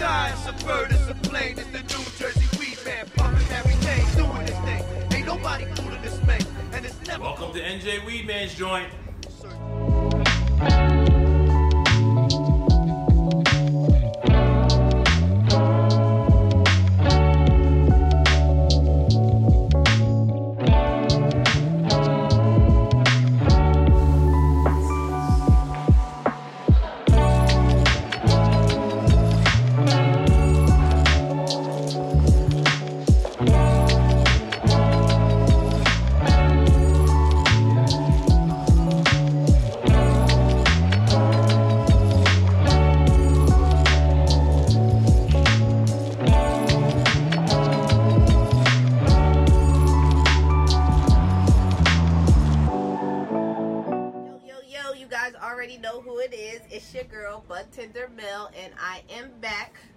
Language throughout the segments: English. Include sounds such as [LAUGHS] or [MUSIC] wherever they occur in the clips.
sky, it's a bird, a plane, it's the New Jersey weed man, pumping everything, doing this thing. Ain't nobody cool in this man, and it's never. Welcome to NJ Weedman's joint.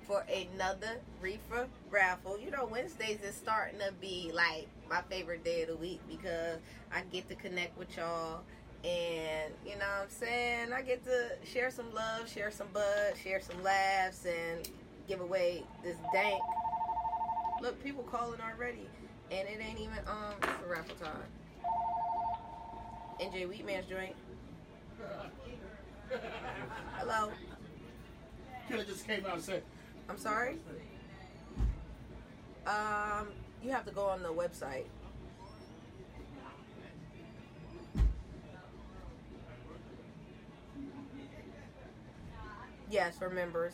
For another reefer raffle. You know, Wednesdays is starting to be like my favorite day of the week because I get to connect with y'all. And, you know what I'm saying? I get to share some love, share some bud, share some laughs, and give away this dank. Look, people calling already. And it ain't even um for raffle time. NJ Weedman's joint. [LAUGHS] Hello. Killer just came out and said, I'm sorry. Um, you have to go on the website. Yes, for members.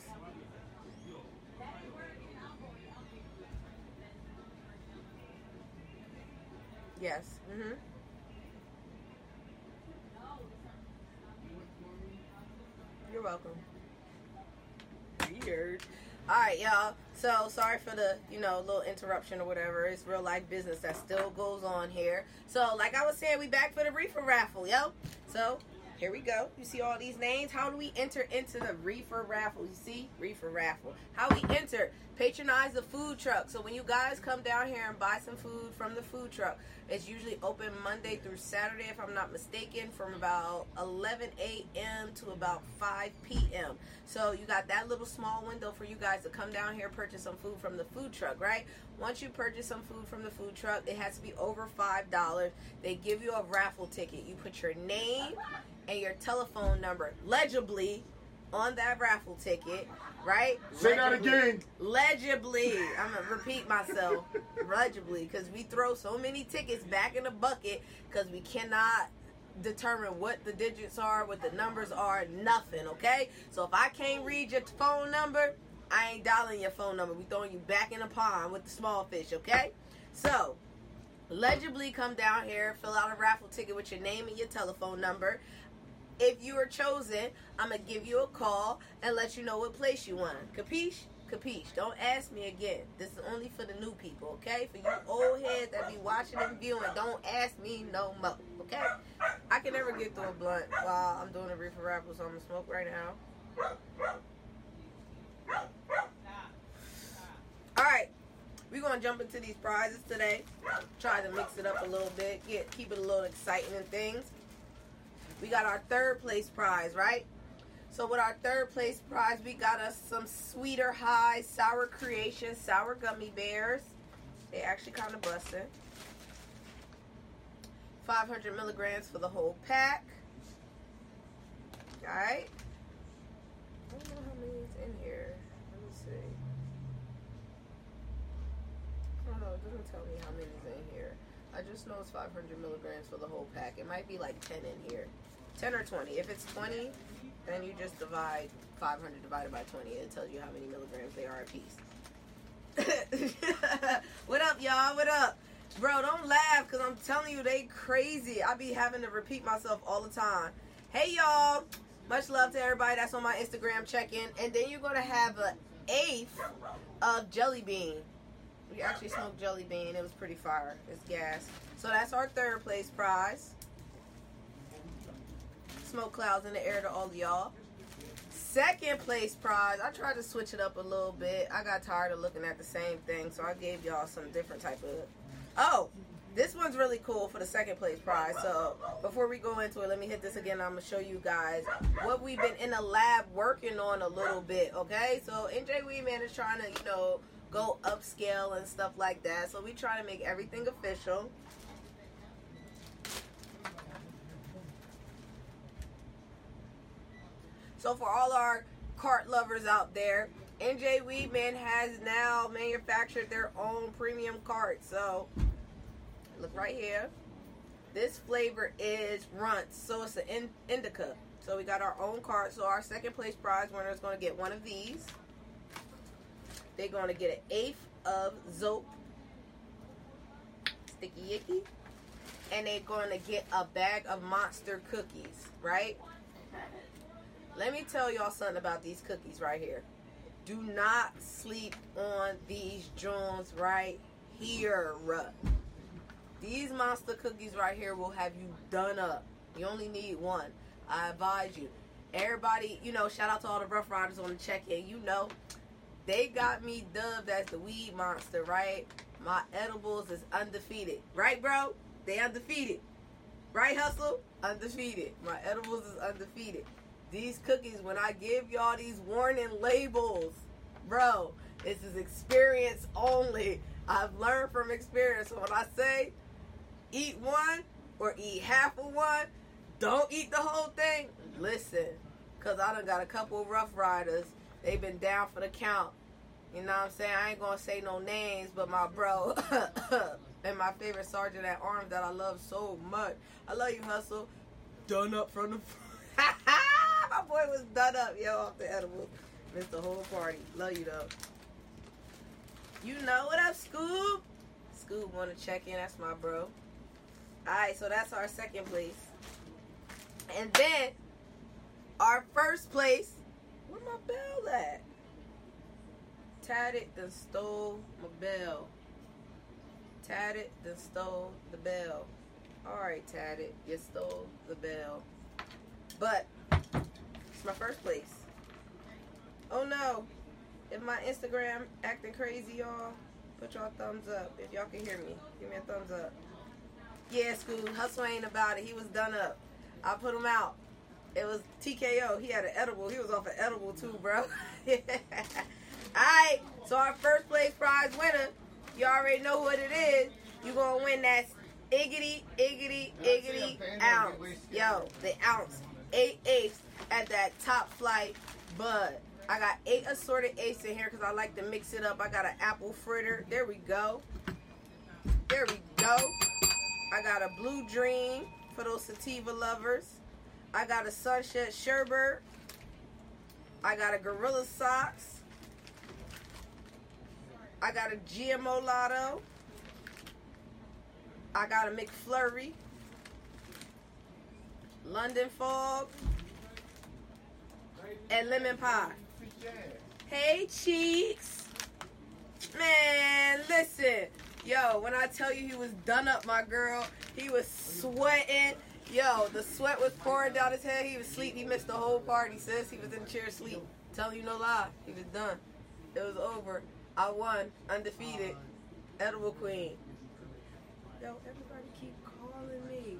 Yes. Mhm. You're welcome. Weird. All right, y'all. So sorry for the you know little interruption or whatever. It's real life business that still goes on here. So like I was saying, we back for the reefer raffle, yo. So here we go. You see all these names. How do we enter into the reefer raffle? You see reefer raffle. How we enter? Patronize the food truck. So when you guys come down here and buy some food from the food truck, it's usually open Monday through Saturday, if I'm not mistaken, from about 11 a.m. to about 5 p.m. So you got that little small window for you guys to come down here purchase some food from the food truck, right? Once you purchase some food from the food truck, it has to be over five dollars. They give you a raffle ticket. You put your name your telephone number legibly on that raffle ticket, right? Say that Legibly. again. Legibly. I'm gonna repeat myself. Legibly, because we throw so many tickets back in the bucket because we cannot determine what the digits are, what the numbers are, nothing. Okay. So if I can't read your phone number, I ain't dialing your phone number. We throwing you back in the pond with the small fish. Okay. So legibly come down here, fill out a raffle ticket with your name and your telephone number. If you are chosen, I'm gonna give you a call and let you know what place you won. Capiche? Capiche. Don't ask me again. This is only for the new people, okay? For you old heads that be watching and viewing, don't ask me no more, okay? I can never get through a blunt while I'm doing a reefer raffle, so I'm gonna smoke right now. All right, we're gonna jump into these prizes today. Try to mix it up a little bit, get keep it a little exciting and things. We got our third place prize, right? So with our third place prize, we got us some Sweeter High Sour Creation Sour Gummy Bears. They actually kind of busted. 500 milligrams for the whole pack. Alright. I don't know how many is in here. Let me see. I don't know. It doesn't tell me how many is in here. I just know it's 500 milligrams for the whole pack. It might be like 10 in here. 10 or 20. If it's 20, then you just divide 500 divided by 20. It tells you how many milligrams they are a piece. [LAUGHS] what up, y'all? What up? Bro, don't laugh because I'm telling you, they crazy. I be having to repeat myself all the time. Hey, y'all. Much love to everybody that's on my Instagram check-in. And then you're going to have an eighth of Jelly Bean. We actually smoked Jelly Bean. It was pretty fire. It's gas. So that's our third place prize. Smoke clouds in the air to all y'all. Second place prize. I tried to switch it up a little bit. I got tired of looking at the same thing, so I gave y'all some different type of. Oh, this one's really cool for the second place prize. So before we go into it, let me hit this again. I'm gonna show you guys what we've been in the lab working on a little bit. Okay, so NJ Weedman is trying to, you know, go upscale and stuff like that. So we try to make everything official. So for all our cart lovers out there, NJ Weedman has now manufactured their own premium cart. So look right here. This flavor is runts, so it's an in- indica. So we got our own cart. So our second place prize winner is going to get one of these. They're going to get an eighth of Zoap Sticky Icky. And they're going to get a bag of monster cookies, right? Let me tell y'all something about these cookies right here. Do not sleep on these Jones right here. These monster cookies right here will have you done up. You only need one. I advise you. Everybody, you know, shout out to all the Rough Riders on the check-in. You know, they got me dubbed as the weed monster, right? My edibles is undefeated. Right, bro? They undefeated. Right, Hustle? Undefeated. My edibles is undefeated. These cookies, when I give y'all these warning labels, bro, this is experience only. I've learned from experience. So when I say eat one or eat half of one, don't eat the whole thing. Listen, because I done got a couple Rough Riders. They've been down for the count. You know what I'm saying? I ain't going to say no names, but my bro [COUGHS] and my favorite sergeant at arms that I love so much. I love you, Hustle. Done up from the [LAUGHS] [LAUGHS] my boy was done up, yo, off the edibles. Missed the whole party. Love you though. You know what up, Scoob? Scoob wanna check in, that's my bro. Alright, so that's our second place. And then our first place, where my bell at? Tatted then stole my bell. Tatted then stole the bell. Alright, Tatted, you stole the bell. But it's my first place. Oh no. If my Instagram acting crazy, y'all, put y'all thumbs up. If y'all can hear me, give me a thumbs up. Yeah, school. Hustle ain't about it. He was done up. I put him out. It was TKO. He had an edible. He was off an edible too, bro. [LAUGHS] Alright, so our first place prize winner, you already know what it is. you gonna win that iggity, iggity, iggity ounce. Yo, the ounce. Eight eighths at that top flight bud. I got eight assorted eighths in here because I like to mix it up. I got an apple fritter. There we go. There we go. I got a blue dream for those sativa lovers. I got a sunset sherbet. I got a gorilla socks. I got a GMO lotto. I got a McFlurry. London fog. And lemon pie. Hey, cheeks. Man, listen. Yo, when I tell you he was done up, my girl, he was sweating. Yo, the sweat was pouring down his head. He was asleep. He missed the whole party, sis. He was in chair asleep. Telling you no lie. He was done. It was over. I won. Undefeated. Edible Queen. Yo, everybody keep calling me.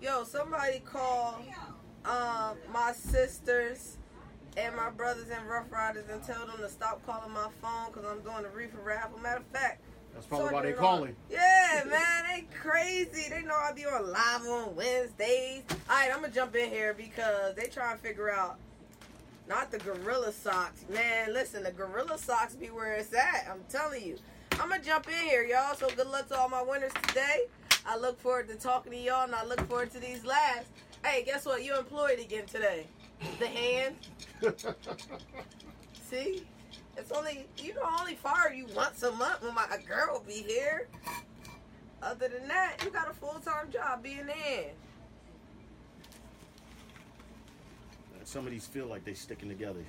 Yo, somebody call um, my sisters and my brothers and Rough Riders and tell them to stop calling my phone because I'm doing the reefer raffle. Matter of fact, That's probably why they Talking uh, calling. Yeah, [LAUGHS] man, they crazy. They know I be on live on Wednesdays. All right, I'm gonna jump in here because they trying to figure out not the gorilla socks, man. Listen, the gorilla socks be where it's at. I'm telling you. I'm gonna jump in here, y'all. So good luck to all my winners today. I look forward to talking to y'all, and I look forward to these laughs. Hey, guess what? You employed again today. The hand. [LAUGHS] See? It's only you can only fire you once a month when my girl be here. Other than that, you got a full time job being in. Some of these feel like they sticking together.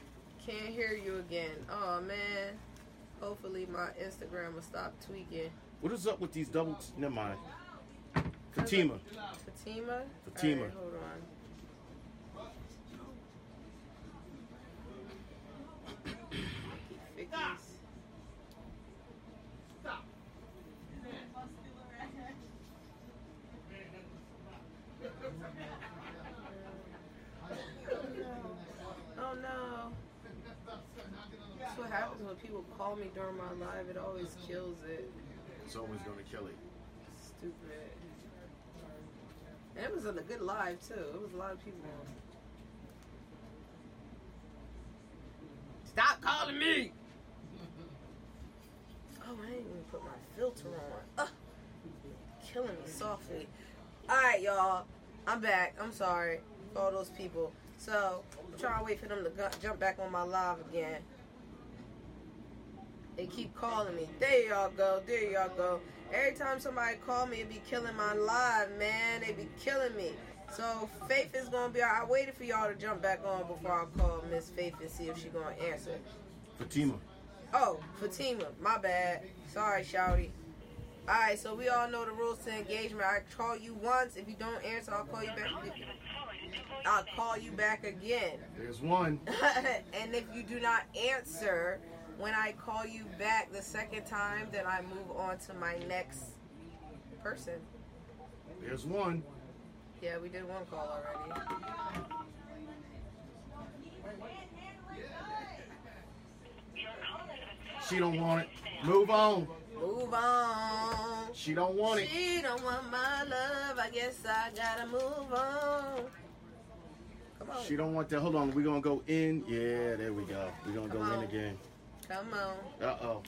Can't hear you again. Oh man. Hopefully my Instagram will stop tweaking. What is up with these doubles? Never mind. Fatima. Fatima? Fatima. Hold on. Stop. Stop. oh no. That's what happens when people call me during my live. It always kills it. It's always going to kill it. Stupid. And it was a good live too. It was a lot of people. Stop calling me. Oh, I didn't even put my filter on. Ugh. Killing me softly. Alright, y'all. I'm back. I'm sorry for all those people. So, I'm trying to wait for them to jump back on my live again. They keep calling me. There y'all go. There y'all go. Every time somebody call me, it be killing my live, man. They be killing me. So Faith is gonna be. I waited for y'all to jump back on before I call Miss Faith and see if she gonna answer. Fatima. Oh, Fatima, my bad. Sorry, Shouty. Alright, so we all know the rules to engagement. I call you once. If you don't answer, I'll call you back. I'll call you back again. [LAUGHS] There's one. and if you do not answer when I call you back the second time, then I move on to my next person. There's one. Yeah, we did one call already. She don't want it. Move on. Move on. She don't want it. She don't want my love. I guess I gotta move on. Come on. She don't want that. Hold on. We're gonna go in. Yeah, there we go. We're gonna go Come in again. Come on. Uh oh.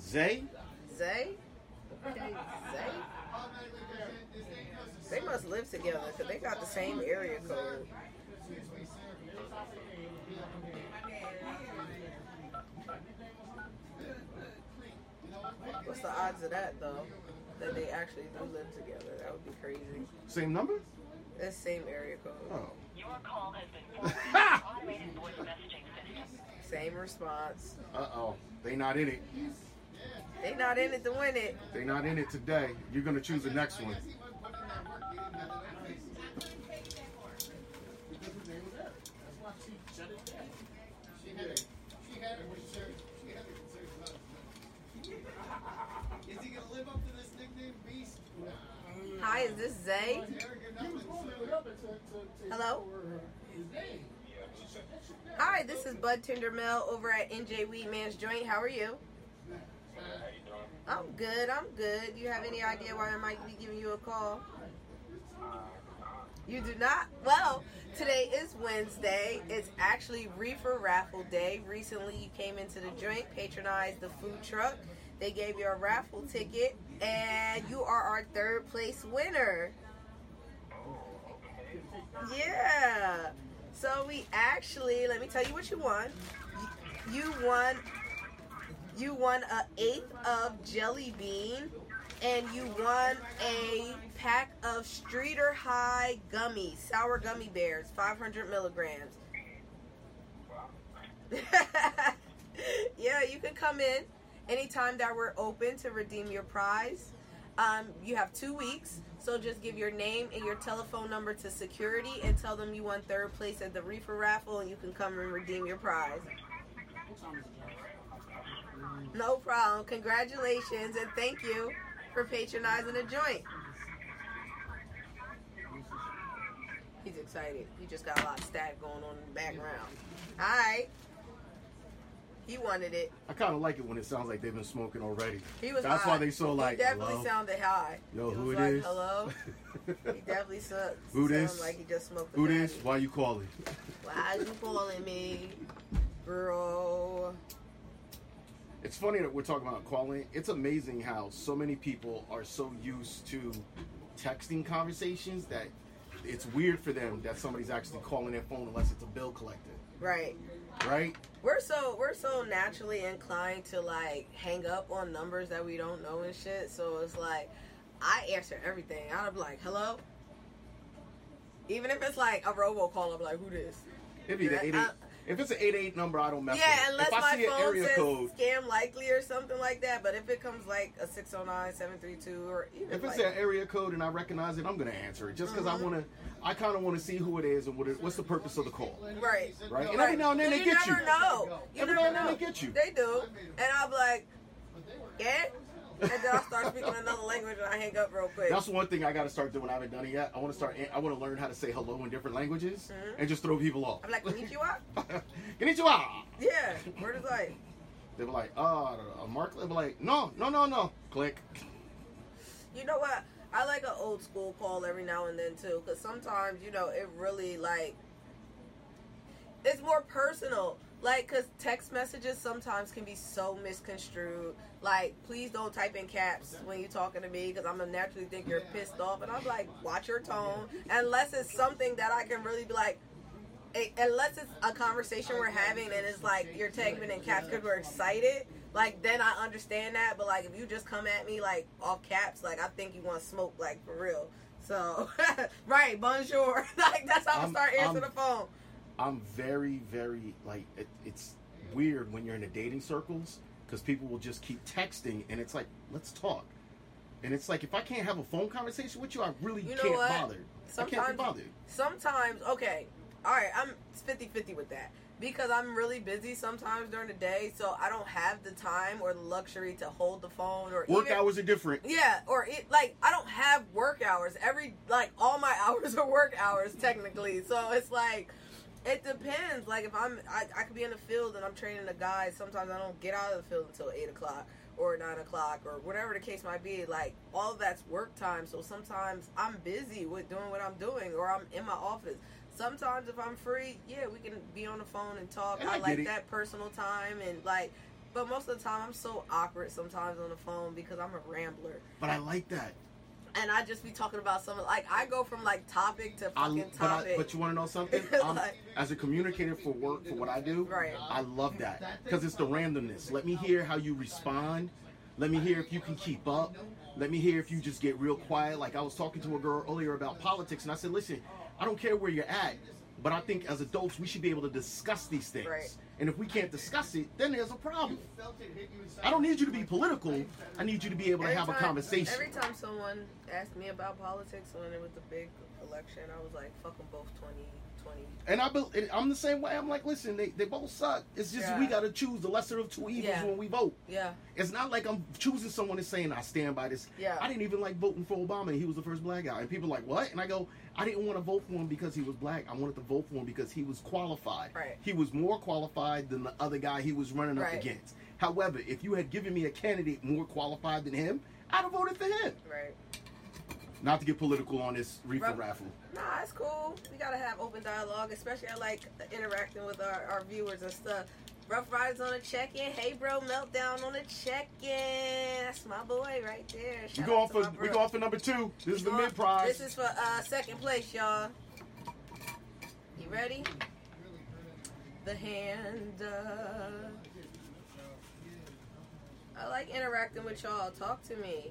Zay? Zay? Okay, Zay? They must live together because they got the same area code. What's the odds of that though? That they actually do live together? That would be crazy. Same number? That same area code. Oh. Your call has been forwarded [LAUGHS] automated voice messaging system. Same response. Uh oh. They not in it. They not in it to win it. They not in it today. You're gonna choose the next one. Live up to this nickname, Beast? Hi, is this Zay? Hello? Hi, this is Bud Tender Mel over at NJ Weed Man's Joint. How are you? I'm good. I'm good. You have any idea why I might be giving you a call? You do not? Well, today is Wednesday. It's actually Reefer Raffle Day. Recently, you came into the joint, patronized the food truck. They gave you a raffle ticket, and you are our third place winner. Yeah. So we actually, let me tell you what you won. You won you won a eighth of jelly bean and you won a pack of streeter high gummies sour gummy bears 500 milligrams [LAUGHS] yeah you can come in anytime that we're open to redeem your prize um, you have two weeks so just give your name and your telephone number to security and tell them you won third place at the reefer raffle and you can come and redeem your prize no problem. Congratulations and thank you for patronizing the joint. He's excited. He just got a lot of static going on in the background. Alright. He wanted it. I kind of like it when it sounds like they've been smoking already. He was That's high. why they so like. He definitely hello? sounded high. Yo, who it like, is? Hello. [LAUGHS] He definitely so, Who this? like he just smoked Who this? Why you calling? Why are you calling me, bro? It's funny that we're talking about calling. It's amazing how so many people are so used to texting conversations that it's weird for them that somebody's actually calling their phone unless it's a bill collector, Right. Right? We're so we're so naturally inclined to like hang up on numbers that we don't know and shit. So it's like I answer everything. I'll be like, "Hello," even if it's like a robocall. I'm like, "Who this?" It'd be the Yeah, eight I- eight. If it's an eight eight number, I don't mess Yeah, with it. Yeah, unless if I my see an phone area says code, scam likely or something like that. But if it comes like a 609, 732, or even if it's like, an area code and I recognize it, I'm gonna answer it just because Mm-hmm. I want to. I kind of want to see who it is and what it, what's the purpose of the call, right, right? And every now and then they you get you. never know. You Every now and then they get you. They do, and I'll be like, "Yeah, and then I start speaking another language and I hang up real quick. That's one thing I got to start doing. I haven't done it yet. I want to start. I want to learn how to say hello in different languages Mhm. and just throw people off. I'm like, konnichiwa? [LAUGHS] Konnichiwa. Yeah. Word is like, They were like, uh, Mark. They were like, no, no, no, no. Click. you know what? I like an old school call every now and then too, because sometimes you know it really like it's more personal. Like, cause text messages sometimes can be so misconstrued. Like, please don't type in caps when you're talking to me, because I'm gonna naturally think you're pissed off. And I'm like, watch your tone, unless it's something that I can really be like. eh, Unless it's a conversation we're having and it's like you're tagging in caps because we're excited, like then I understand that. But like if you just come at me like all caps, like I think you want to smoke like for real. So [LAUGHS] right, bonjour. [LAUGHS] like that's how I start answering I'm- the phone. I'm very, very like it, it's weird when you're in the dating circles because people will just keep texting and it's like let's talk, and it's like if I can't have a phone conversation with you, I really You know can't what? bother. I can't be Sometimes, bothered. sometimes, okay, all right, I'm 50 50 with that because I'm really busy sometimes during the day, so I don't have the time or the luxury to hold the phone or Work even, hours are different. Yeah, or it like I don't have work hours. Every like all my [LAUGHS] hours are work hours technically. So it's like it depends. Like if I'm I, I could be in the field and I'm training a guy, sometimes I don't get out of the field until eight o'clock or nine o'clock or whatever the case might be. Like all of that's work time. So sometimes I'm busy with doing what I'm doing or I'm in my office. Sometimes if I'm free, yeah, we can be on the phone and talk. And I, I like it. that personal time and like but most of the time I'm so awkward sometimes on the phone because I'm a rambler. But I like that. And I just be talking about something like I go from like topic to I, fucking but, I, topic. but you want to know something? [LAUGHS] Like- as a communicator for work, for what I do, Right. I love that because it's the randomness. Let me hear how you respond. Let me hear if you can keep up. Let me hear if you just get real quiet. Like I was talking to a girl earlier about politics, and I said, "Listen, I don't care where you're at, but I think as adults we should be able to discuss these things. Right. And if we can't discuss it, then there's a problem. I don't need you to be political. I need you to be able to Every have a conversation. Every time someone asked me about politics when it was the big election, I was like, fuck them both 2020. And I, bel- and I'm the same way. I'm like, listen, they, they both suck. It's just Yeah. we got to choose the lesser of two evils Yeah. when we vote. Yeah. It's not like I'm choosing someone and saying I stand by this. Yeah. I didn't even like voting for Obama. and He was the first black guy, and people are like, what? And I go, I didn't want to vote for him because he was black. I wanted to vote for him because he was qualified. Right. He was more qualified than the other guy he was running up Right. against. However, if you had given me a candidate more qualified than him, I'd have voted for him. Right. Not to get political on this reefer Right. raffle. Nah, it's cool. We gotta have open dialogue, especially I like interacting with our, our viewers and stuff. Rough Riders on a check-in. Hey, bro, meltdown on a check-in. That's my boy right there. We go off for we go on for number two. This is the mid prize. This is for uh, second place, y'all. You ready? The hand. Uh, I like interacting with y'all. Talk to me.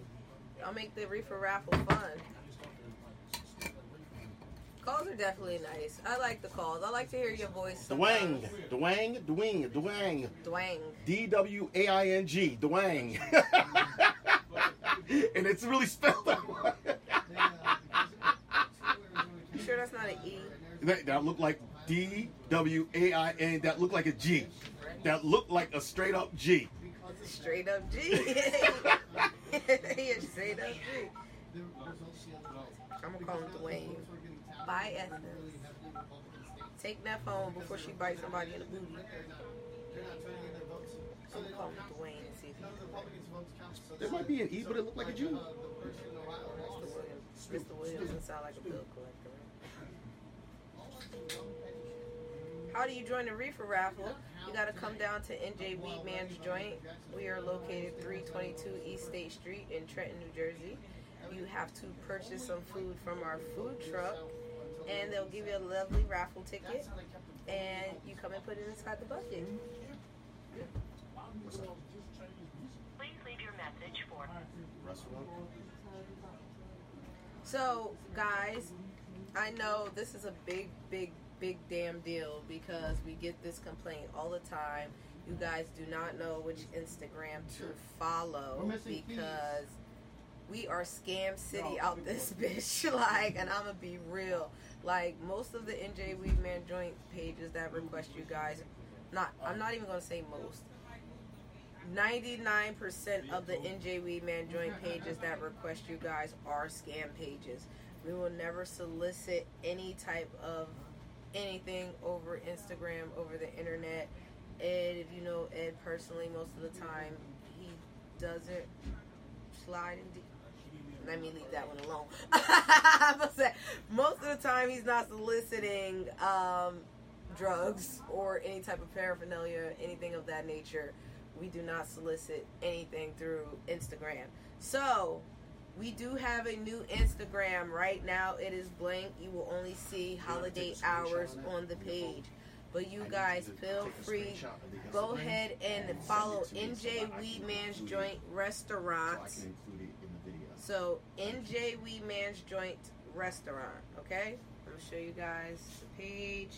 I'll make the reefer raffle fun. Calls are definitely nice. I like the calls. I like to hear your voice. Dwang. Dwang, Dwang, Dwang. Dwang. D W A I N G, Dwang. [LAUGHS] and it's really spelled that way. You sure that's not an E? That, that looked like D W A I N. That looked like a G. That looked like a straight up G. Straight up G. [LAUGHS] [LAUGHS] straight up G. I'm gonna call him Dwayne. Bye, Essence. Take that phone before she bites somebody in the booty. I'm gonna call Dwayne and see if he There might be an E, but it looked like a G. Mr. Williams. Mr. Williams doesn't sound like a bill collector. How do you join the reefer raffle? You gotta come down to NJ Weed Man's joint. We are located 322 East State Street in Trenton, New Jersey. You have to purchase some food from our food truck, and they'll give you a lovely raffle ticket, and you come and put it inside the bucket. Please leave your message for So, guys, I know this is a big, big, big damn deal because we get this complaint all the time. You guys do not know which Instagram to follow because we are scam city out this [LAUGHS] bitch. like, and I'm gonna be real. Like, most of the NJ Weed Man joint pages that request you guys, not, I'm not even gonna say most. 99% of the NJ Weed Man joint pages that request you guys are scam pages. We will never solicit any type of anything over Instagram, over the internet. Ed, if you know Ed personally, most of the time he doesn't slide in deep. Let me leave that one alone. [LAUGHS] I was say, most of the time he's not soliciting um, drugs or any type of paraphernalia, anything of that nature. We do not solicit anything through Instagram. So we do have a new Instagram right now. It is blank. You will only see holiday hours on the page. But you guys feel free. Go ahead and follow NJ Weedman's Joint Restaurant. So NJ Weedman's Joint Restaurant. Okay, I'm gonna show you guys the page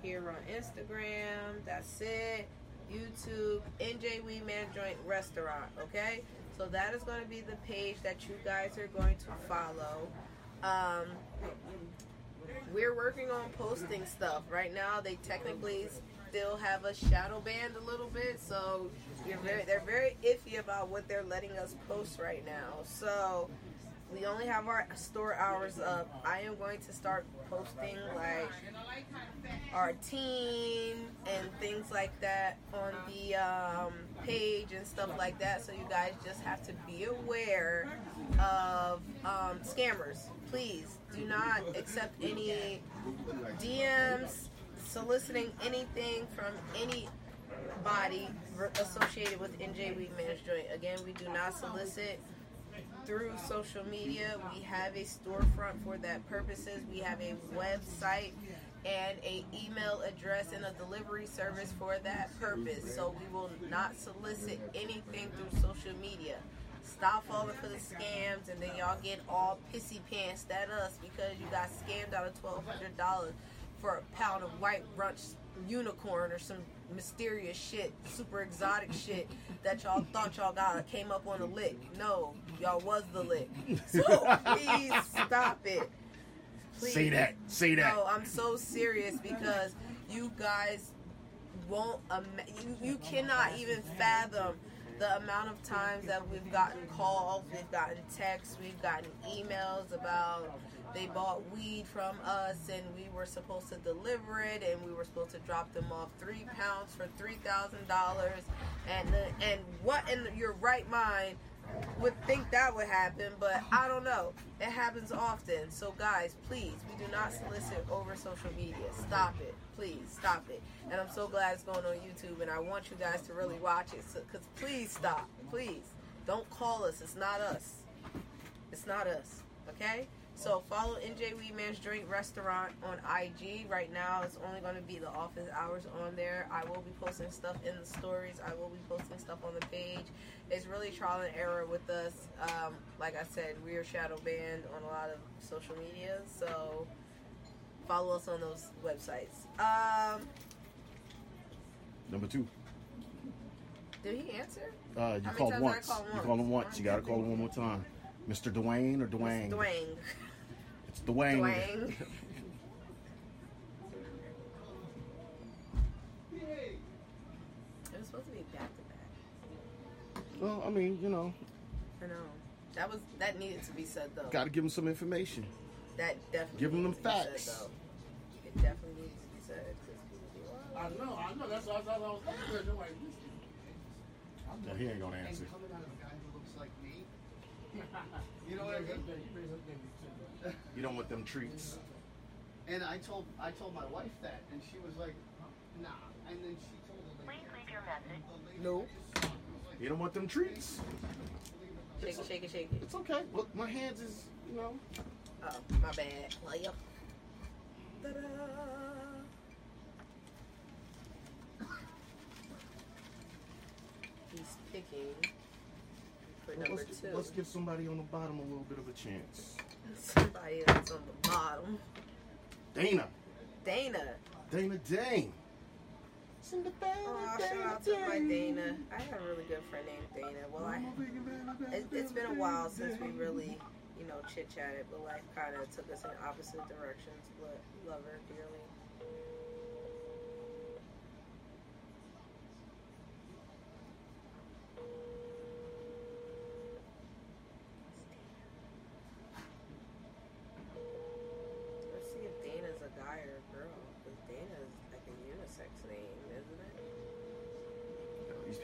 here on Instagram. That's it. YouTube NJ Weedman Joint Restaurant. Okay, so that is going to be the page that you guys are going to follow. Um, we're working on posting stuff right now. They technically still have a shadow banned a little bit, so very they're very iffy about what they're letting us post right now. So we only have our store hours up. I am going to start posting like our team and things like that on the um, page and stuff like that. So you guys just have to be aware of um, scammers. Please do not accept any DMs soliciting anything from anybody associated with NJ Weed Man's Joint. Again, we do not solicit through social media. We have a storefront for that purposes. We have a website and a email address and a delivery service for that purpose. So we will not solicit anything through social media. Stop falling for the scams and then y'all get all pissy pants at us because you got scammed out of twelve hundred dollars for a pound of white brunch unicorn or some mysterious shit, super exotic [LAUGHS] shit that y'all thought y'all got came up on the lick. No, y'all was the lick. So [LAUGHS] please stop it. Please. Say that. Say that. No, I'm so serious because you guys won't. Ima- you you cannot even fathom the amount of times that we've gotten calls, we've gotten texts, we've gotten emails about they bought weed from us and we were supposed to deliver it and we were supposed to drop them off three pounds for three thousand dollars and the, and what in your right mind would think that would happen, but I don't know. It happens often. So, guys, please, we do not solicit over social media. Stop it. Please, stop it. And I'm so glad it's going on YouTube, and I want you guys to really watch it. Because please stop. Please. Don't call us. It's not us. It's not us. Okay? So follow NJ Weedman's Drink Restaurant on IG. Right now, it's only going to be the office hours on there. I will be posting stuff in the stories. I will be posting stuff on the page. It's really trial and error with us. Um, like I said, we are shadow banned on a lot of social media. So follow us on those websites. Um, Number two. did he answer? Uh, you called I once. You once? called him once. You gotta call him one more time. Mr. Dwayne or Dwayne? Dwayne. [LAUGHS] It's Dwayne. Dwayne. It was supposed to be back to back. Well, I mean, you know, I know. That was that needed to be said though. gotta give him some information. That definitely Give them needed to be said, facts. though. It definitely needs to be said because people be I know, I know. That's what I was thinking. I'm like, No, he ain't gonna answer. and coming out of a guy who looks like me. [LAUGHS] You know what I mean? You don't want them treats. And I told I told my wife that, and she was like, "Nah." And then she told the lady. Please leave your message. No. just saw me, was like, You don't want them treats. shake it, shake it, shake it. It's okay. Look, my hands is, you know. Oh, my bad. Like, yo. Ta-da. He's picking for number Let's, two. let's give somebody on the bottom a little bit of a chance. Somebody else on the bottom. Dana. Dana. Dana Dane. Oh, shout out to my Dana. I have a really good friend named Dana. Well, I it, it's been a while since we really, you know, chit chatted, but life kind of took us in opposite directions. But love her dearly.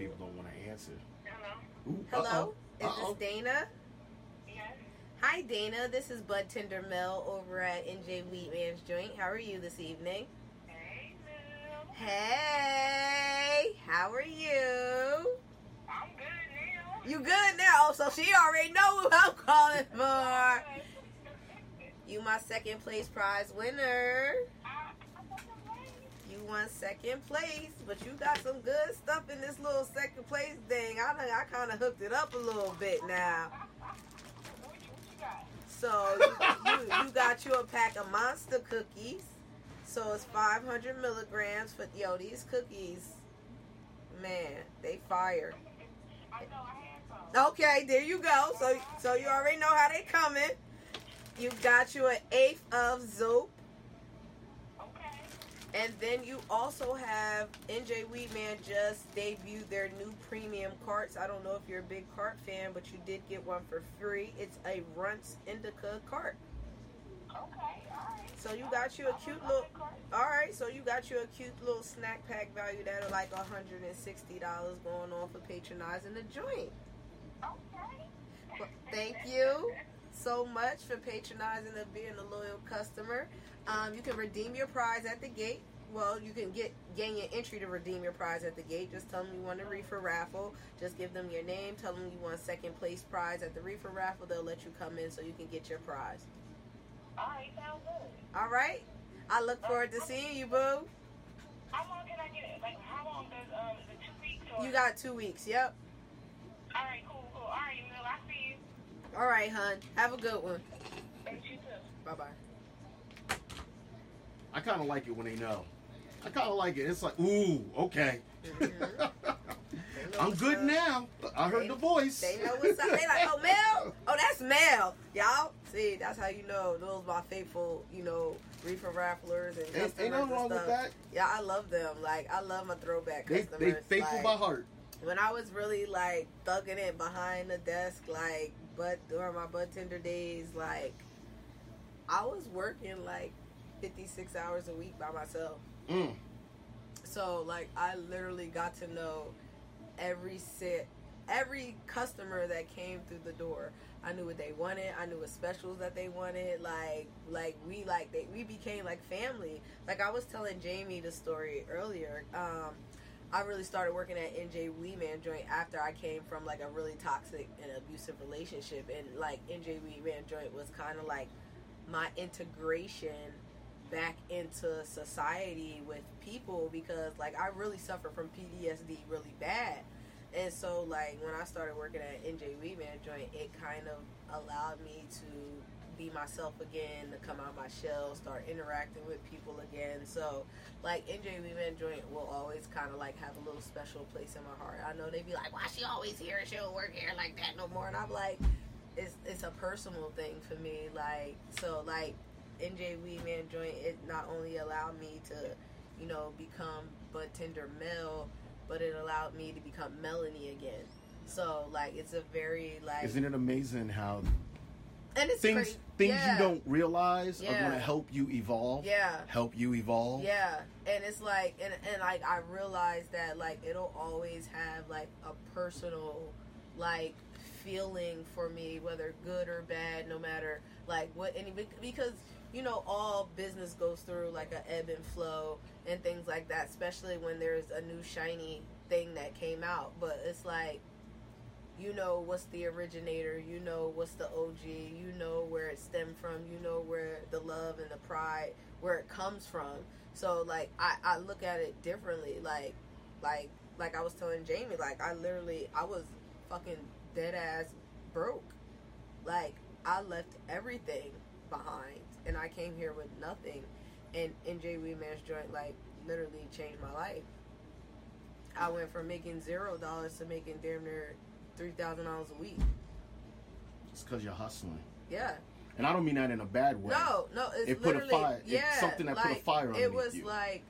people don't want to answer. Hello? Ooh, Hello, uh-oh, is uh-oh. this Dana? Yes? Hi, Dana. This is Bud Tender Mel over at NJ Weedman's Joint. How are you this evening? Hey. Hey, how are you? I'm good now. You good now? Oh, so she already know who I'm calling for. [LAUGHS] You my second place prize winner. Won second place, but you got some good stuff in this little second place thing. I I kind of hooked it up a little bit now. So you, you, you got you a pack of monster cookies. So it's 500 milligrams for yo these cookies. Man, they fire. Okay, there you go. So so you already know how they coming. You got you an eighth of Zoop. And then you also have NJ Weedman just debuted their new premium carts. I don't know if you're a big cart fan, but you did get one for free. It's a Runts Indica cart. Okay. So you got you a cute little. All right, so you got you a cute little snack pack valued at like hundred and sixty dollars going on for patronizing the joint. Well, thank you so much for patronizing and being a loyal customer. Um, you can redeem your prize at the gate. Well, you can get gain your entry to redeem your prize at the gate. Just tell them you want a reefer raffle. Just give them your name. Tell them you want second place prize at the reefer raffle. They'll let you come in so you can get your prize. Alright, sounds good. All right. I look forward to seeing you, boo. How long can I get it? Like, how long does, um, is it two weeks or? You got two weeks. Yep. Alright, cool, cool. Alright, Lil, I see you. All right, hun. Have a good one. You too. Bye bye. I kind of like it when they know. I kind of like it. It's like, ooh, okay. Mm-hmm. [LAUGHS] I'm good now. I heard the voice. They know what's up. They like, oh Mel, oh that's Mel. Y'all see, that's how you know those my faithful, you know, reefer rafflers and Ain't, ain't nothing wrong with stuff. that. Yeah, I love them. Like I love my throwback They, customers. they faithful like, by heart. when I was really like thugging it behind the desk, like but during my butt tender days, like I was working like fifty six hours a week by myself. Mm. So like I literally got to know every sit every customer that came through the door. I knew what they wanted. I knew what specials that they wanted. Like like we like they we became like family. Like I was telling Jamie the story earlier. Um I really started working at NJ Weedman joint after I came from like a really toxic and abusive relationship and like NJ Weedman joint was kind of like my integration back into society with people because like I really suffer from PTSD really bad. And so like when I started working at NJ Weedman joint, it kind of allowed me to be myself again, to come out my shell, start interacting with people again. So like NJ Weedman joint will always kind of like have a little special place in my heart. I know they'd be like, why she always here? She don't work here like that no more. And I'm like, it's it's a personal thing for me. Like so like NJ Weedman joint, it not only allowed me to, you know, become but tender Mel, but it allowed me to become Melanie again. So like it's a very like Isn't it amazing how and it's things things yeah. you don't realize are going to help you evolve? Yeah. Help you evolve. Yeah, and it's like, and, and like I realized that like it'll always have like a personal like feeling for me, whether good or bad, no matter like what any because you know all business goes through like a ebb and flow and things like that, especially when there's a new shiny thing that came out. But it's like you know what's the originator, you know what's the OG, you know where it stemmed from, you know where the love and the pride where it comes from. So like I, I look at it differently. Like like like I was telling Jamie, like I literally I was fucking dead ass broke. Like I left everything behind and I came here with nothing and NJ Weedman's joint like literally changed my life. I went from making zero dollars to making damn near three thousand dollars a week. It's because you're hustling. Yeah. And I don't mean that in a bad way. No, no, it's It put a fire- yeah, something that put a like, fire It was you. like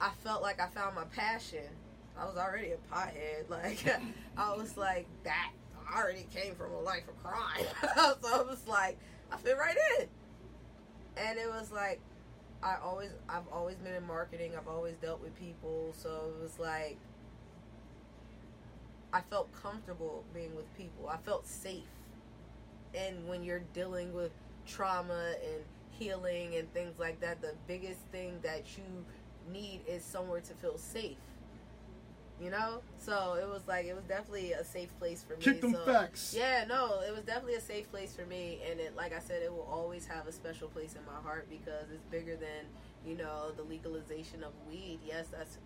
I felt like I found my passion. I was already a pothead. [LAUGHS] Like I was like that. I already came from a life of crime, [LAUGHS] so I was like I fit right in. And it was like I always, I've always been in marketing. I've always dealt with people, so it was like I felt comfortable being with people. I felt safe. And when you're dealing with trauma and healing and things like that, the biggest thing that you need is somewhere to feel safe. You know? So it was like it was definitely a safe place for me. Kick them so, facts. Yeah, no, it was definitely a safe place for me and it like I said, it will always have a special place in my heart because it's bigger than, you know, the legalization of weed. Yes, that's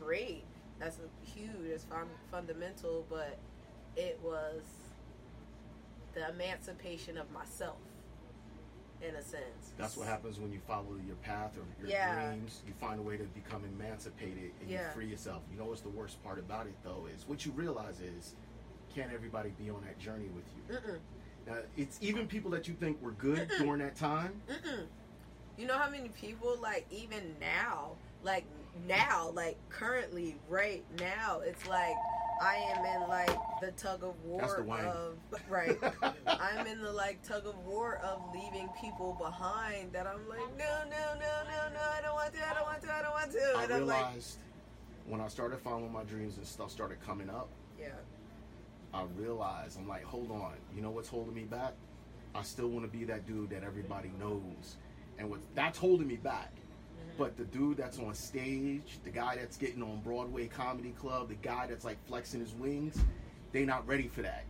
great. That's huge, it's fun, fundamental, but it was the emancipation of myself in a sense. That's what happens when you follow your path or your Yeah. dreams. You find a way to become emancipated and Yeah. you free yourself. You know what's the worst part about it though is what you realize is can't everybody be on that journey with you. Mm-mm. Now, it's even people that you think were good during that time. Mm-mm. You know how many people like even now, like now, like currently, right now, it's like I am in like the tug of war That's the wine. of right. [LAUGHS] I'm in the like tug of war of leaving people behind that I'm like, no, no, no, no, no, I don't want to, I don't want to, I don't want to. I And I'm like, realized when I started following my dreams and stuff started coming up, yeah, I realized I'm like, hold on, you know what's holding me back? I still want to be that dude that everybody knows, and what that's holding me back. But the dude that's on stage, the guy that's getting on Broadway Comedy Club, the guy that's like flexing his wings, they not ready for that.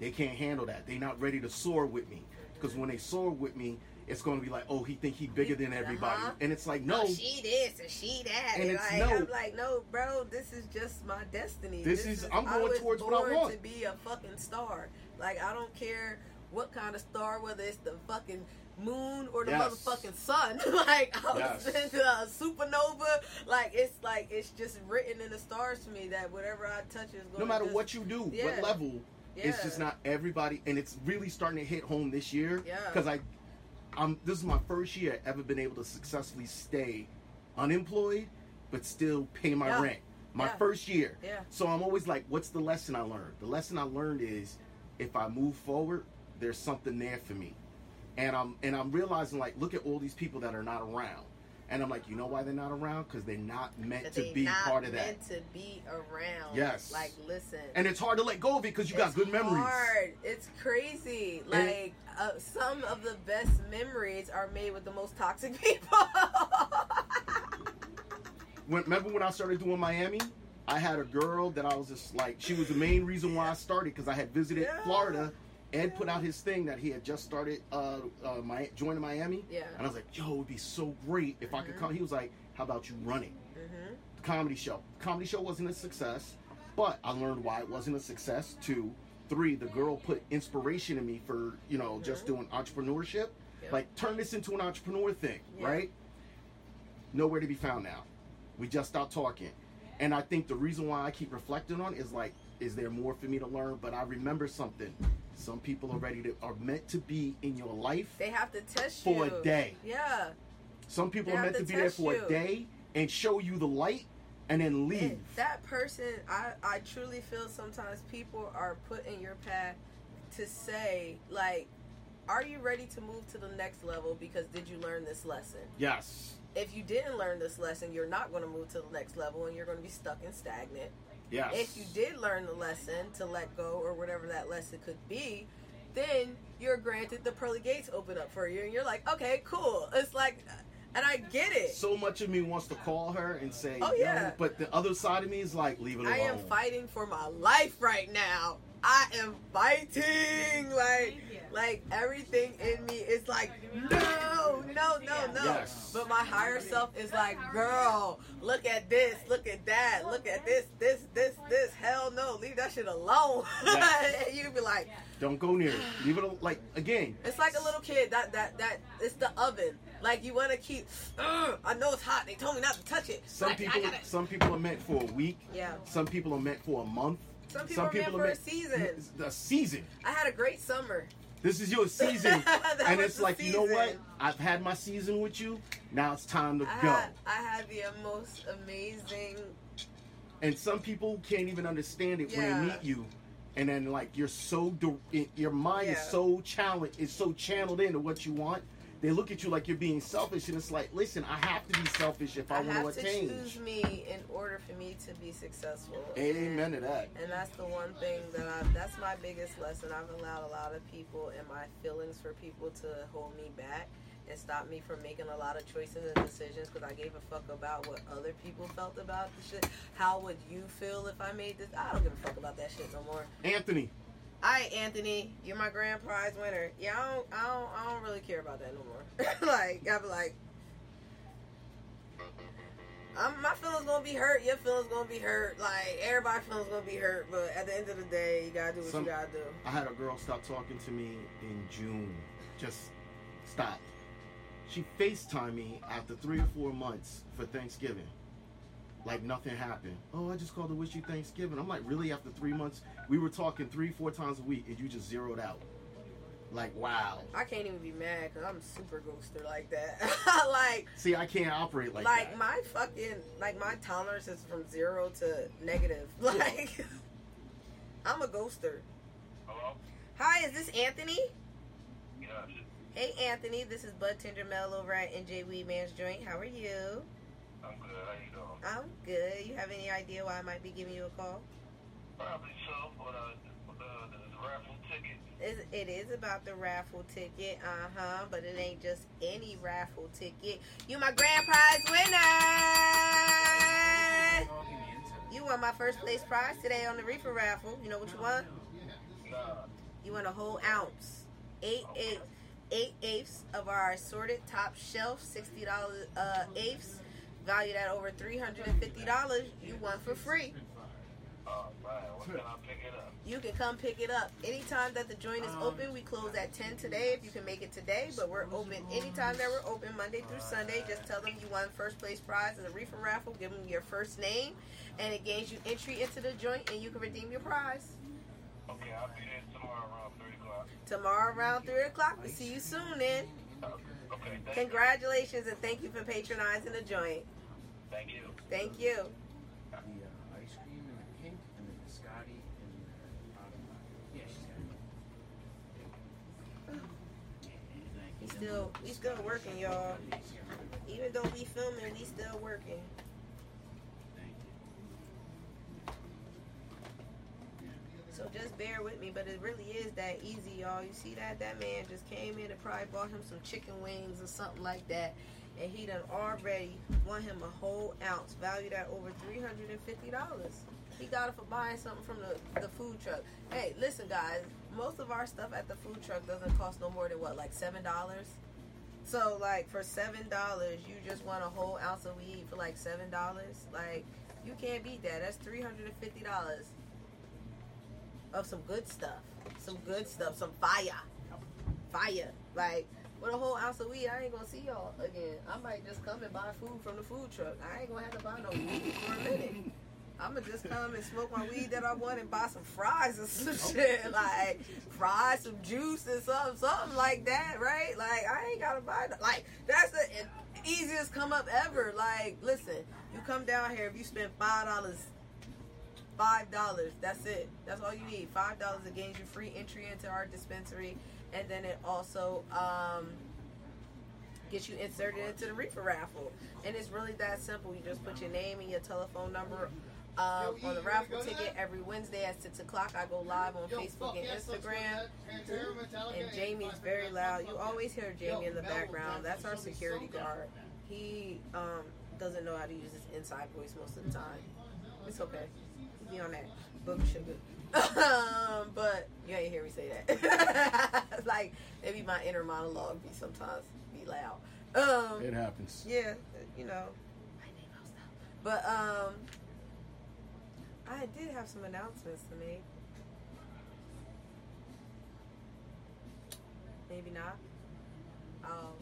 They can't handle that. They not ready to soar with me. Because when they soar with me, it's going to be like, oh, he think he bigger than everybody, Uh-huh. and it's like, no, oh, she this and she that, And and, it's like, no. I'm like, no, bro, this is just my destiny. This is- I'm going was towards what I want. to be a fucking star. Like I don't care what kind of star, whether it's the fucking moon or the Yes. motherfucking sun. [LAUGHS] like I Yes. was into a uh, supernova. Like it's like it's just written in the stars to me that whatever I touch is going. To no matter what you do, Yeah. what level, it's just not everybody, and it's really starting to hit home this year. Yeah. Because I, I'm this is my first year ever been able to successfully stay unemployed, but still pay my Yeah. rent. My Yeah. first year. Yeah. So I'm always like, what's the lesson I learned? The lesson I learned is, if I move forward, there's something there for me, and I'm and I'm realizing like, look at all these people that are not around. And I'm like, you know why they're not around? Because they're not meant to be part of that. meant to be around. Yes. Like listen. And it's hard to let go of it because you got good memories. Hard. It's crazy. Like uh, some of the best memories are made with the most toxic [LAUGHS] people. When, remember when I started doing Miami? I had a girl that I was just like, she was the main reason why I started because I had visited Yeah. Florida. Ed put out his thing that he had just started uh, uh, my, joining Miami. Yeah. And I was like, yo, it would be so great if I could Mhm. come. He was like, how about you run it? hmm The comedy show. comedy show wasn't a success, but I learned why it wasn't a success. Two, three, the girl put inspiration in me for, you know, just Mhm. doing entrepreneurship. Yep. Like, turn this into an entrepreneur thing, Yeah. right? Nowhere to be found now. We just stopped talking. And I think the reason why I keep reflecting on it is like, is there more for me to learn? But I remember something. Some people are ready to are meant to be in your life. They have to test For you a day. Yeah. Some people They are meant to to be there for you. a day and show you the light and then leave. And that person, I, I truly feel sometimes people are put in your path to say, like, are you ready to move to the next level because did you learn this lesson? Yes. If you didn't learn this lesson, you're not going to move to the next level and you're going to be stuck and stagnant. Yes. If you did learn the lesson to let go or whatever that lesson could be, then you're granted the pearly gates open up for you and you're like, okay, cool. It's like, and I get it. So much of me wants to call her and say, Oh, yeah. but the other side of me is like, leave it alone. I am fighting for my life right now. I am fighting like like everything in me is like no, no, no, no. Yes. But my higher self is like, girl, look at this, look at that, look at this, this, this, this. Hell no, leave that shit alone. [LAUGHS] Yes. and you'd be like, Don't go near it. Leave it al- like again. it's like a little kid that that that it's the oven. Like you want to keep. "Ugh, I know it's hot. They told me not to touch it. Some people, some people are meant for a week. Yeah. Some people are meant for a month. Some people are meant for a season. A season. I had a great summer. This is your [LAUGHS] season, and it's the like you know what? I've had my season with you. Now it's time to I go. had, I had the most amazing. and some people can't even understand it when Yeah. they meet you and then like you're so your mind is so challenged is so channeled into what you want they look at you like you're being selfish, and it's like, listen, I have to be selfish if I, I want have to attain. choose me in order for me to be successful. Amen to that. And that's the one thing that I, that's my biggest lesson. I've allowed a lot of people and my feelings for people to hold me back and stop me from making a lot of choices and decisions because I gave a fuck about what other people felt about the shit. How would you feel if I made this? I don't give a fuck about that shit no more. Anthony, All right, Anthony, you're my grand prize winner. Yeah, I don't, I don't, I don't really care about that no more. [LAUGHS] like, I'm like, I'm, my feelings gonna be hurt. Your feelings gonna be hurt. Like, everybody feelings gonna be hurt. But at the end of the day, you gotta do what Some- you gotta do. I had a girl stop talking to me in June. Just stop. She FaceTimed me after three or four months for Thanksgiving. Like nothing happened. Oh, I just called to wish you Thanksgiving. I'm like, really? After three months, we were talking three, four times a week, and you just zeroed out. Like, wow. I can't even be mad because I'm super ghoster like that. [LAUGHS] like, See, I can't operate like, like, that. my fucking, like my tolerance is from zero to negative. [LAUGHS] Like, I'm a ghoster. Hello? Hi, is this Anthony? Yes. Hey Anthony, this is Bud Tender Mel over at NJ Weedman's Joint. How are you? I'm good. How you doing? I'm good. You have any idea why I might be giving you a call? Probably so, but uh, uh the, the raffle ticket. It, it is about the raffle ticket, uh huh, but it ain't just any raffle ticket. You my grand prize winner. You won my first place prize today on the reefer raffle. You know what you won? Nah. You want a whole ounce, eight eight eight eighths of our assorted top shelf sixty dollars uh, eighths, valued at over three hundred and fifty dollars. You won for free. Man. When can I pick it up? You can come pick it up anytime that the joint is open. We close at ten today if you can make it today, but we're open anytime that we're open Monday through Sunday. Just tell them you won first place prize in the reefer raffle. Give them your first name, and it gains you entry into the joint, and you can redeem your prize. Okay, I'll be there tomorrow around 3 o'clock. Tomorrow around three o'clock. We'll see you soon. Then. Okay, thank you. Congratulations and thank you for patronizing the joint. Thank you. Thank you. The uh, ice cream and the pink and the biscotti and the bottom line. Yeah, she's got it. We still we still working, y'all. Even though we filming, we still working. So just bear with me, but it really is that easy, y'all. You see that? That man just came in and probably bought him some chicken wings or something like that. And he done already won him a whole ounce, valued at over $350. He got it for buying something from the, the food truck. Hey, listen, guys. Most of our stuff at the food truck doesn't cost no more than what, like $7? So, like, for $7, you just want a whole ounce of weed for like $7? Like, you can't beat that. That's $350 of some good stuff. Some good stuff. Some fire. Fire. Like, with a whole ounce of weed, I ain't gonna see y'all again. I might just come and buy food from the food truck. I ain't gonna have to buy no weed for a minute. I'm gonna just come and smoke my weed that I want and buy some fries or some shit. [LAUGHS] Like, fries, some juice and something, something like that, right? Like, I ain't gotta buy, no- like, that's the easiest come up ever. Like, listen, you come down here, if you spend $5, five dollars. That's it. That's all you need. Five dollars it gains you free entry into our dispensary, and then it also um, gets you inserted into the reefer raffle. And it's really that simple. You just put your name and your telephone number. Um, on the raffle wanna go to ticket every Wednesday at six o'clock. I go live on Facebook and yes, let's go to Instagram. that. And Jamie's very loud. You always hear Jamie in the background. That's our security guard. He um, doesn't know how to use his inside voice most of the time. It's okay. Be on that book sugar. um, [LAUGHS] but you ain't hear me say that. [LAUGHS] like maybe my inner monologue be sometimes be loud. Um, It happens. yeah, you know. But um, I did have some announcements to make. Maybe not. Um,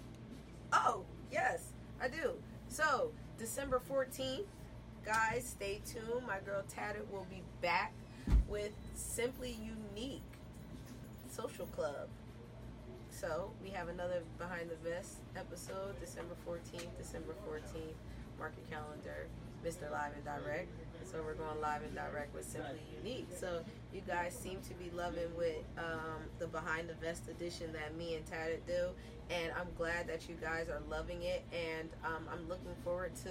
oh yes, I do. So December fourteenth, guys, stay tuned. My girl Tatted will be back with Simply Unique Social Club. So we have another behind the vest episode, December fourteenth, December fourteenth. mark your calendar, Mr. Live and Direct. So we're going live and direct with Simply Unique. So you guys seem to be loving with um, the Behind the Vest edition that me and Tatted do, and I'm glad that you guys are loving it. And um, I'm looking forward to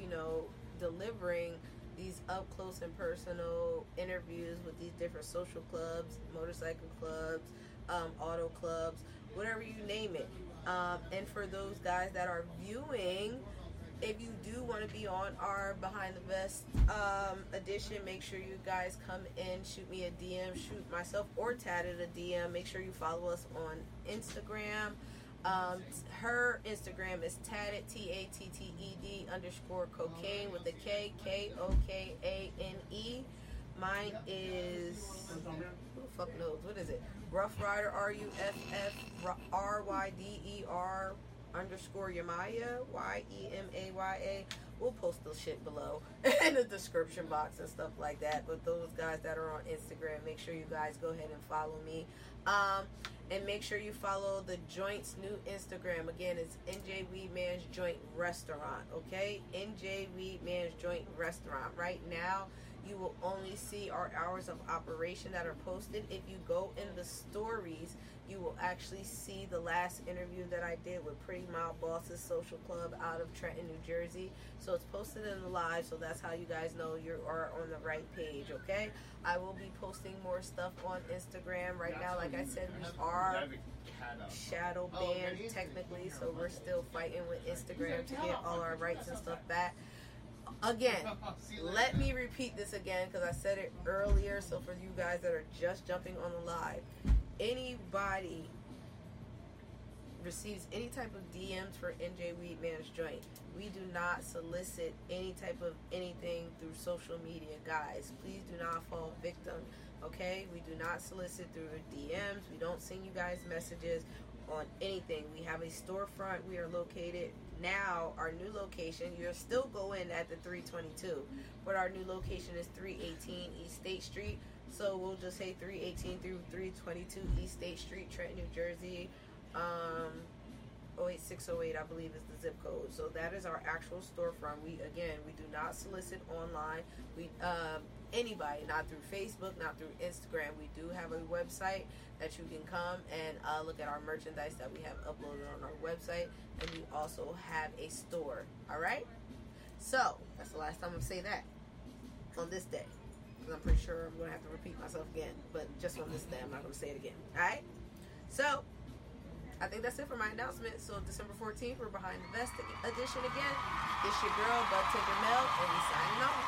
you know delivering these up close and personal interviews with these different social clubs, motorcycle clubs, um, auto clubs, whatever you name it. Um, and for those guys that are viewing, if you do want to be on our behind the vest um, edition, make sure you guys come in, shoot me a DM, shoot myself or Tatted a DM. Make sure you follow us on Instagram. Um, her Instagram is tatted T A T T E D underscore cocaine with a K K O K A N E. Mine is who the fuck knows what is it? Ruff Ryder R U F F R Y D E R underscore Yemaya Y E M A Y A. We'll post the shit below [LAUGHS] in the description box and stuff like that. But those guys that are on Instagram, make sure you guys go ahead and follow me. Um, and make sure you follow the joint's new Instagram. Again, it's NJ Weedman's Joint Restaurant. Okay, NJ Weedman's Joint Restaurant. Right now, you will only see our hours of operation that are posted. If you go in the stories, you will actually see the last interview that I did with Pretty Mild Bosses Social Club out of Trenton, New Jersey. So it's posted in the live, so that's how you guys know you are on the right page, okay? I will be posting more stuff on Instagram. Right now, like I said, we are shadow Oh, banned he's- technically, so we're still fighting with Instagram to get all our rights and stuff back. Again, [LAUGHS] See you later. let me repeat this again because I said it earlier. So for you guys that are just jumping on the live, anybody receives any type of DMs for NJ Weedman's joint, we do not solicit any type of anything through social media, guys. Please do not fall victim. Okay, we do not solicit through DMs. We don't send you guys messages on anything. We have a storefront. We are located now. Our new location. You're still going at the 322, but our new location is 318 East State Street. So we'll just say 318 through 322 East State Street, Trenton, New Jersey. Um, 08608, I believe, is the zip code. So that is our actual storefront. We again, we do not solicit online. We um, anybody, not through Facebook, not through Instagram. We do have a website that you can come and uh, look at our merchandise that we have uploaded on our website, and we also have a store. All right. So that's the last time I'm say that on this day, because I'm pretty sure I'm gonna have to repeat myself again. But just on this day, I'm not gonna say it again. All right. So I think that's it for my announcement. So December 14th, we're behind the vest edition again. It's your girl, Bud Tender Mel, and we signing off.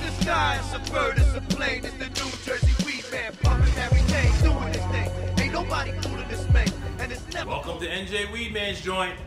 The sky, it's a bird, it's a plane, it's the New Jersey Weedman, pumping Harry doing this thing. Ain't nobody cool in this man, and it's never. Welcome to NJ Weedman's joint.